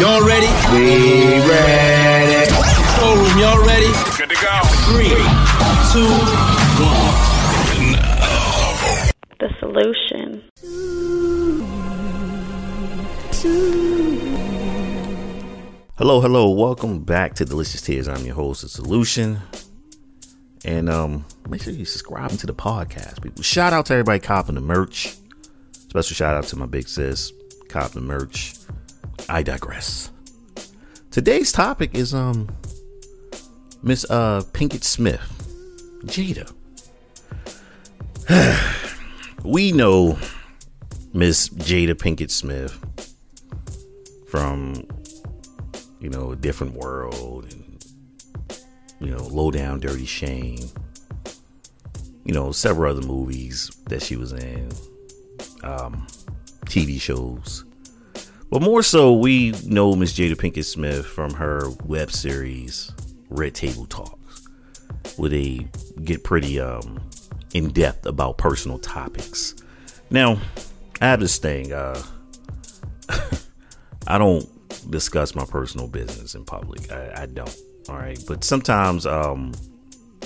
Y'all ready? We ready. Showroom, y'all ready? Good to go. Three, two, one. The solution. Hello, hello, welcome back to Delicious Tears. I'm your host, The Solution. And um, make sure you subscribe to the podcast. People, shout out to everybody copping the merch. Special shout out to my big sis, copping the merch. I digress. Today's topic is um Miss uh Pinkett Smith, Jada. we know Miss Jada Pinkett Smith from you know a different world and you know low down dirty shame you know several other movies that she was in um tv shows but more so we know miss jada pinkett smith from her web series red table talks where they get pretty um in depth about personal topics now i have this thing uh I don't discuss my personal business in public. I, I don't. All right. But sometimes um,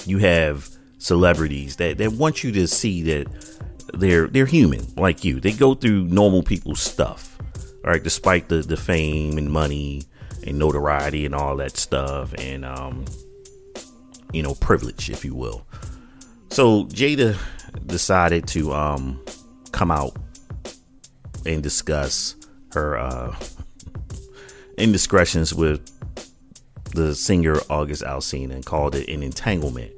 you have celebrities that, that want you to see that they're they're human like you. They go through normal people's stuff. All right, despite the, the fame and money and notoriety and all that stuff and um, you know, privilege, if you will. So Jada decided to um come out and discuss her uh indiscretions with the singer August Alsina and called it an entanglement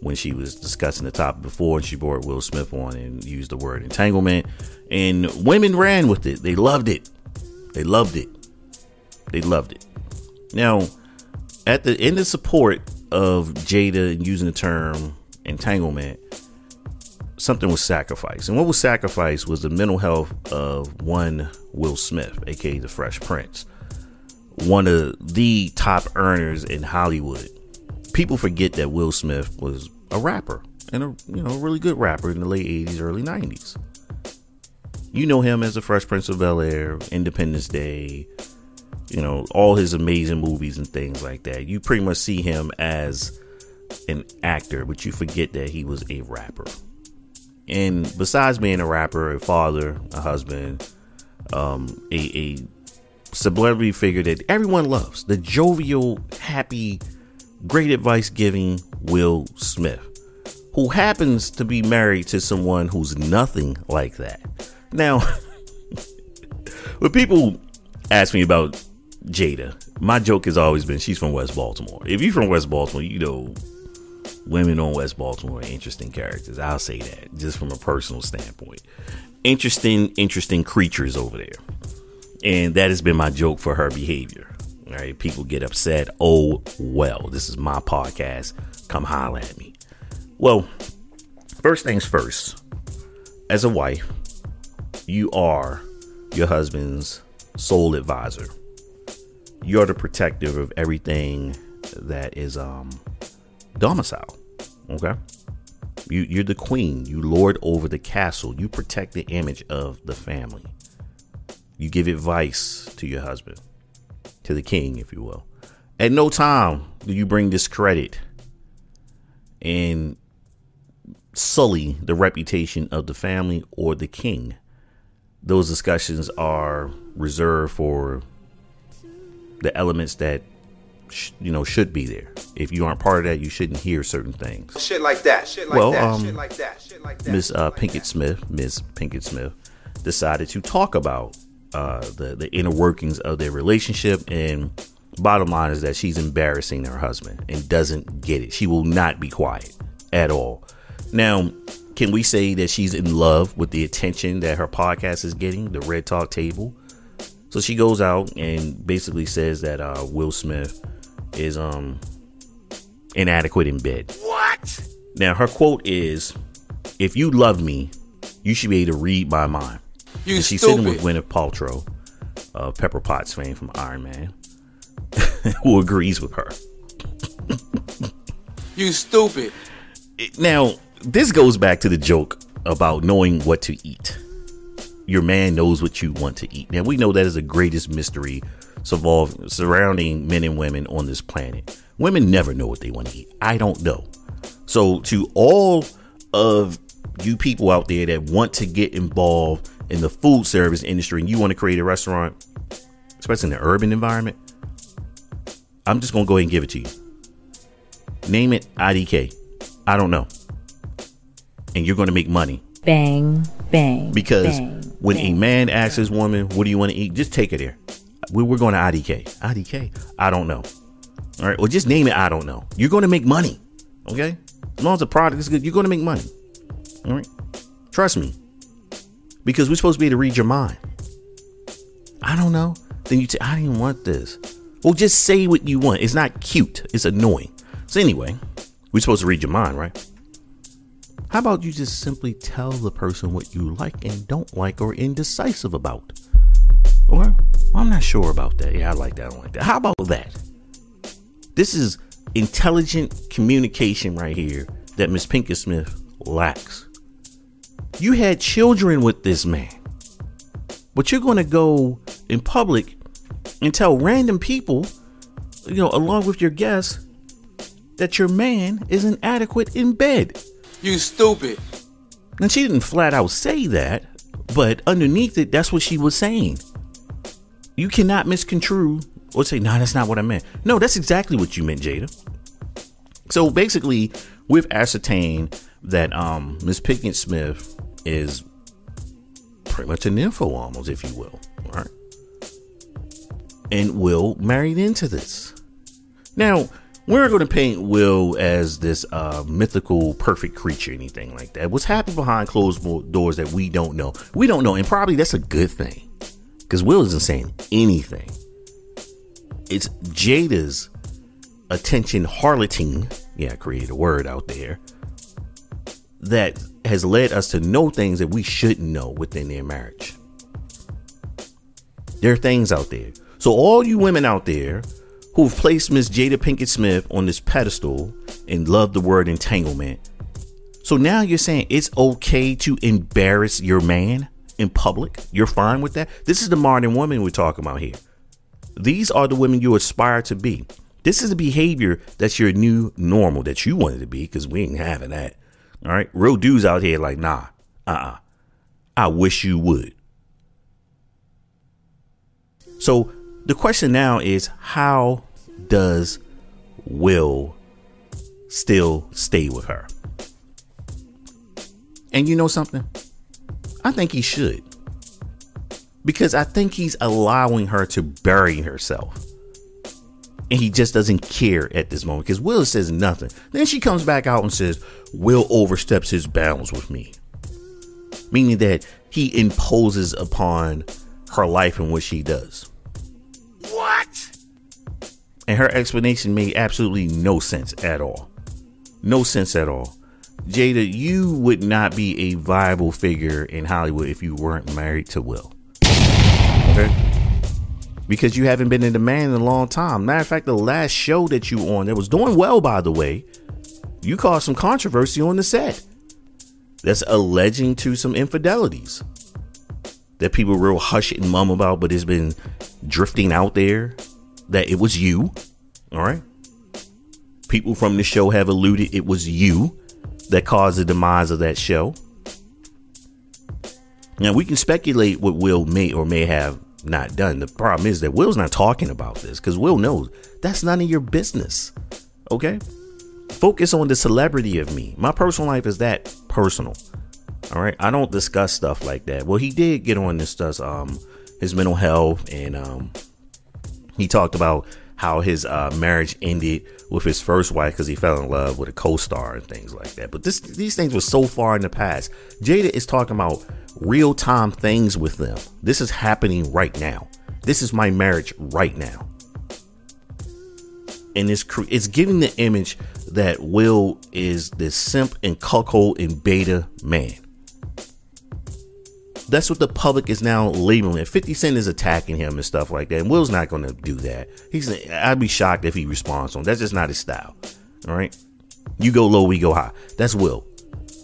when she was discussing the topic before and she brought Will Smith on and used the word entanglement and women ran with it. They loved it. They loved it. They loved it. Now, at the in the support of Jada and using the term entanglement, something was sacrificed. And what was sacrificed was the mental health of one Will Smith, aka the Fresh Prince one of the top earners in Hollywood. People forget that Will Smith was a rapper and a you know really good rapper in the late 80s, early 90s. You know him as the Fresh Prince of Bel Air, Independence Day, you know, all his amazing movies and things like that. You pretty much see him as an actor, but you forget that he was a rapper. And besides being a rapper, a father, a husband, um, a, a celebrity figure that everyone loves the jovial, happy, great advice giving Will Smith, who happens to be married to someone who's nothing like that. Now, when people ask me about Jada, my joke has always been she's from West Baltimore. If you're from West Baltimore, you know women on West Baltimore are interesting characters. I'll say that just from a personal standpoint. Interesting, interesting creatures over there. And that has been my joke for her behavior. All right. People get upset. Oh, well, this is my podcast. Come holler at me. Well, first things first, as a wife, you are your husband's sole advisor. You're the protector of everything that is um domicile. Okay. You you're the queen. You lord over the castle. You protect the image of the family. You give advice to your husband, to the king, if you will. At no time do you bring discredit and sully the reputation of the family or the king. Those discussions are reserved for the elements that sh- you know should be there. If you aren't part of that, you shouldn't hear certain things. Shit like that. Shit like Well, that. um, shit like that. Shit like that. Miss uh, Pinkett Smith, Miss Pinkett Smith, decided to talk about uh, the the inner workings of their relationship. And bottom line is that she's embarrassing her husband and doesn't get it. She will not be quiet at all. Now, can we say that she's in love with the attention that her podcast is getting, the Red Talk Table? So she goes out and basically says that uh, Will Smith is um inadequate in bed. What? Now her quote is, "If you love me, you should be able to read my mind." You And she's stupid. sitting with Gwyneth Paltrow, uh, Pepper Potts fame from Iron Man, who agrees with her. You stupid. Now, this goes back to the joke about knowing what to eat. Your man knows what you want to eat. Now, we know that is the greatest mystery surrounding men and women on this planet. Women never know what they want to eat. I don't know. So, to all of you people out there that want to get involved in the food service industry and you want to create a restaurant, especially in the urban environment, I'm just going to go ahead and give it to you. Name it IDK. I don't know. And you're going to make money. Bang, bang. Because bang, when bang. a man asks his woman, What do you want to eat? Just take her there. We- We're going to IDK. IDK? I don't know. All right. Well, just name it. I don't know. You're going to make money. Okay. As long as the product is good, you're going to make money. All right. Trust me. Because we're supposed to be able to read your mind. I don't know. Then you say, I didn't want this. Well, just say what you want. It's not cute. It's annoying. So anyway, we're supposed to read your mind, right? How about you just simply tell the person what you like and don't like or indecisive about? Or well, I'm not sure about that. Yeah, I like that. I don't like that. How about that? This is intelligent communication right here that Miss Pinkett Smith lacks. You had children with this man, but you're going to go in public and tell random people, you know, along with your guests, that your man is inadequate in bed. You stupid. And she didn't flat out say that, but underneath it, that's what she was saying. You cannot misconstrue or say, nah, that's not what I meant. No, that's exactly what you meant, Jada. So basically, we've ascertained that um Miss Pinkett Smith is pretty much an info almost, if you will. All right. And Will married into this. Now, we're going to paint Will as this uh, mythical, perfect creature, anything like that. What's happened behind closed doors that we don't know? We don't know, and probably that's a good thing because Will isn't saying anything. It's Jada's attention harloting. Yeah, I created a word out there that has led us to know things that we shouldn't know within their marriage. There are things out there. So, all you women out there who've placed Miss Jada Pinkett Smith on this pedestal and love the word entanglement. So now you're saying it's okay to embarrass your man in public? You're fine with that? This is the modern woman we're talking about here. These are the women you aspire to be. This is the behavior that's your new normal that you wanted to be because we ain't having that. All right. Real dudes out here like, nah, uh uh I wish you would. So the question now is how does Will still stay with her? And you know something? I think he should. Because I think he's allowing her to bury herself. And he just doesn't care at this moment because Will says nothing. Then she comes back out and says, Will oversteps his bounds with me. Meaning that he imposes upon her life and what she does. And her explanation made absolutely no sense at all. No sense at all. Jada, you would not be a viable figure in Hollywood if you weren't married to Will. Okay? Because you haven't been in demand in a long time. Matter of fact, the last show that you on that was doing well, by the way, you caused some controversy on the set. That's alleging to some infidelities that people real hush and mum about, but it's been drifting out there that it was you. All right. People from the show have alluded it was you that caused the demise of that show. Now we can speculate what Will may or may have not done. The problem is that Will's not talking about this because Will knows that's none of your business. Okay? Focus on the celebrity of me. My personal life is that personal. All right. I don't discuss stuff like that. Well, he did get on this stuff, um, his mental health, and um, he talked about how his uh, marriage ended with his first wife because he fell in love with a co-star and things like that. But this, these things were so far in the past. Jada is talking about real time things with them. This is happening right now. This is my marriage right now. And it's it's giving the image that Will is this simp and cuckold and beta man. That's what the public is now labeling it. 50 Cent is attacking him and stuff like that. And Will's not going to do that. He's I'd be shocked if he responds on. That's just not his style. All right. You go low, we go high. That's Will.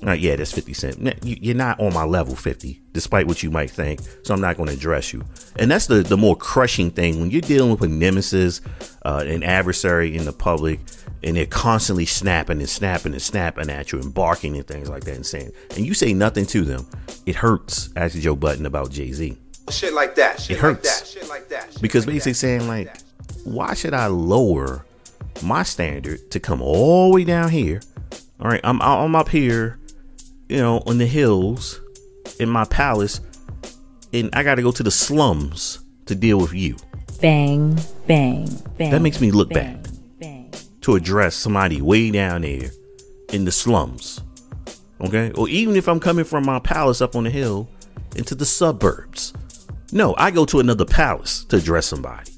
Yeah, that's 50 Cent. You- You're not on my level 50, despite what you might think. So I'm not going to address you. And that's the, the more crushing thing when you're dealing with a nemesis, uh, an adversary in the public, and they're constantly snapping and snapping and snapping at you and barking and things like that and saying, and you say nothing to them. It hurts, as Joe Budden about Jay Z. Shit like that. Shit It like hurts. that. Shit like that. shit Because like basically that, saying, like, that. why should I lower my standard to come all the way down here? All right, I'm I'm up here, you know, on the hills in my palace, and I got to go to the slums to deal with you Bang, bang, bang. That makes me look bang, bad. To address somebody way down there in the slums. Okay, or even if I'm coming from my palace up on the hill into the suburbs. No, I go to another palace to address somebody.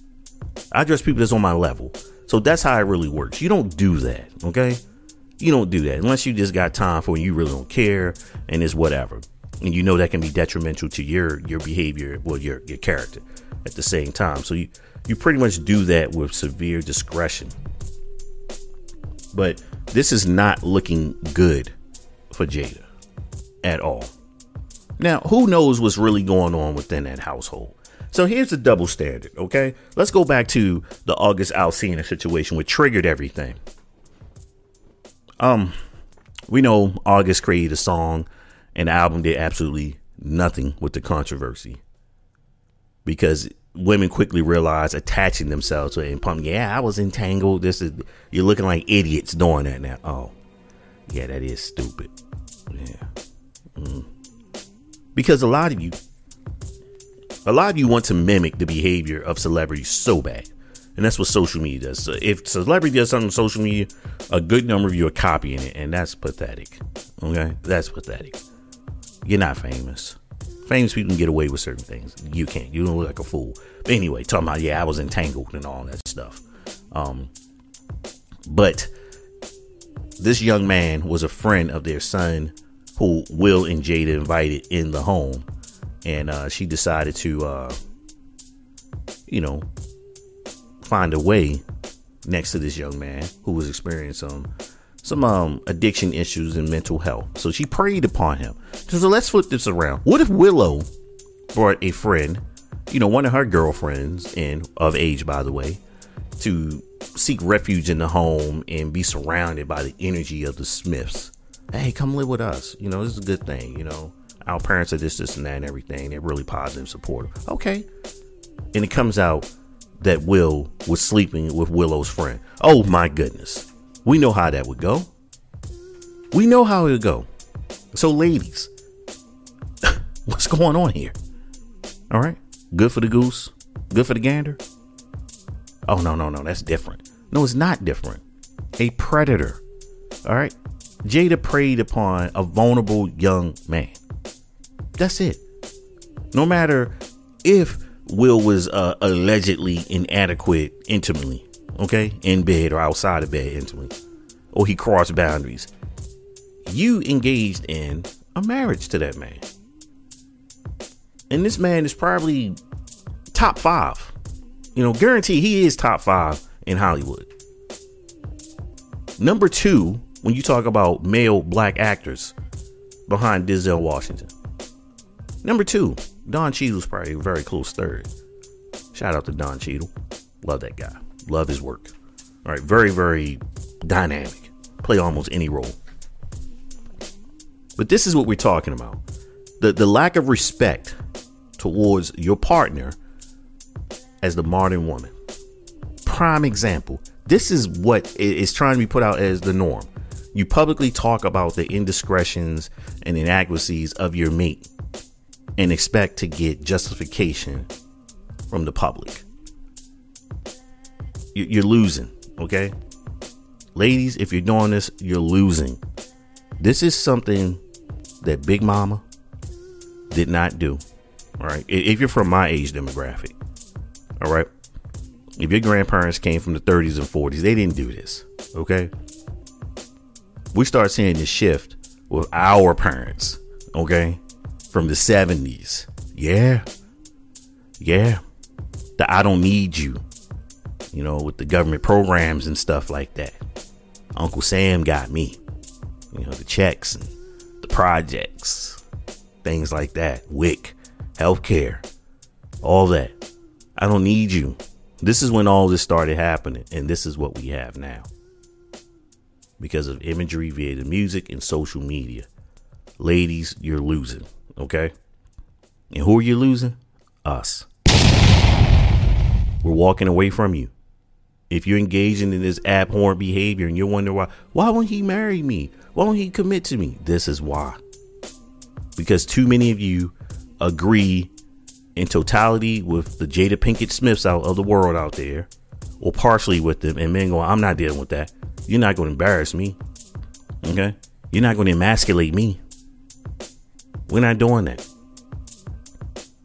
I address people that's on my level. So that's how it really works. You don't do that, okay? You don't do that unless you just got time for it you really don't care and it's whatever. And you know that can be detrimental to your your behavior, well your your character at the same time. So you you pretty much do that with severe discretion. But this is not looking good for Jada at all. Now, who knows what's really going on within that household? So here's the double standard, okay? Let's go back to the August Alsina situation, which triggered everything. Um, we know August created a song, and the album did absolutely nothing with the controversy because women quickly realize attaching themselves to it and pumping. Yeah, I was entangled. This is you're looking like idiots doing that now. Oh, yeah, that is stupid. Yeah, Mm. because a lot of you, a lot of you want to mimic the behavior of celebrities so bad. And that's what social media does. So if celebrity does something on social media, a good number of you are copying it, and that's pathetic. Okay, that's pathetic. You're not famous. Famous people can get away with certain things. You can't. You don't look like a fool. But anyway, talking about yeah, I was entangled and all that stuff. Um, but this young man was a friend of their son, who Will and Jada invited in the home, and uh, she decided to, uh, you know, find a way next to this young man who was experiencing some some um addiction issues and mental health. So she preyed upon him. So let's flip this around. What if Willow brought a friend, you know, one of her girlfriends, and of age by the way, to seek refuge in the home and be surrounded by the energy of the Smiths. Hey, come live with us. You know, this is a good thing. You know, our parents are this, this, and that, and everything. They're really positive, supportive. Okay. And it comes out that Will was sleeping with Willow's friend. Oh my goodness. We know how that would go. We know how it would go. So, ladies, what's going on here? All right. Good for the goose, good for the gander. Oh, no, no, no. That's different. No, it's not different. A predator. All right. Jada preyed upon a vulnerable young man. That's it. No matter if Will was uh, allegedly inadequate intimately, okay, in bed or outside of bed intimately, or he crossed boundaries, you engaged in a marriage to that man. And this man is probably top five. You know, guarantee he is top five in Hollywood. Number two, when you talk about male black actors behind Denzel Washington. Number two, Don Cheadle's probably a very close third. Shout out to Don Cheadle. Love that guy. Love his work. All right, very, very dynamic. Play almost any role. But this is what we're talking about. The the lack of respect towards your partner as the modern woman. Prime example. This is what i- trying to be put out as the norm. You publicly talk about the indiscretions and inadequacies of your mate and expect to get justification from the public. You- You're losing, okay? Ladies, if you're doing this, you're losing. This is something that Big Mama did not do. All right. If you're from my age demographic, all right. If your grandparents came from the 30s and 40s, they didn't do this. Okay. We start seeing the shift with our parents. Okay. From the 70s. Yeah. Yeah. The I don't need you. You know, with the government programs and stuff like that. Uncle Sam got me. You know, the checks and the projects, things like that, WIC, healthcare, all that. I don't need you. This is when all this started happening, and this is what we have now. Because of imagery via the music and social media. Ladies, you're losing, okay? And who are you losing? Us. We're walking away from you. If you're engaging in this abhorrent behavior and you're wondering why, why won't he marry me? Why won't he commit to me? This is why. Because too many of you agree in totality with the Jada Pinkett Smiths out of the world out there, or partially with them, and men going, I'm not dealing with that. You're not going to embarrass me. Okay? You're not going to emasculate me. We're not doing that.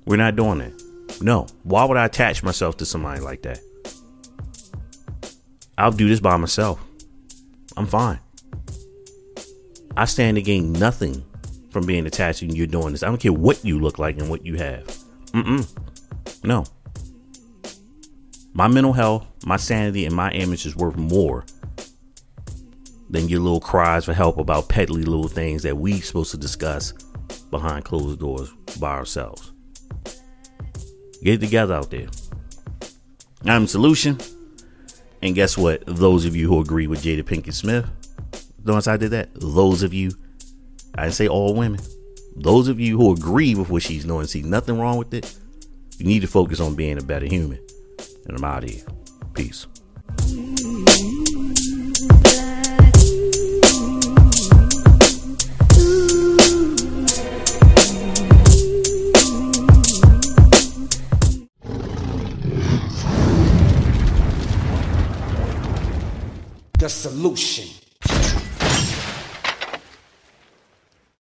We're not doing that. No. Why would I attach myself to somebody like that? I'll do this by myself. I'm fine. I stand to gain nothing from being attached and you're doing this. I don't care what you look like and what you have. Mm-mm. No. My mental health, my sanity, and my image is worth more than your little cries for help about petty little things that we're supposed to discuss behind closed doors by ourselves. Get it together out there. I'm Solution. And guess what? Those of you who agree with Jada Pinkett Smith, notice I did that. Those of you, I say all women. Those of you who agree with what she's doing, see nothing wrong with it. You need to focus on being a better human. And I'm out of here. Peace. The solution.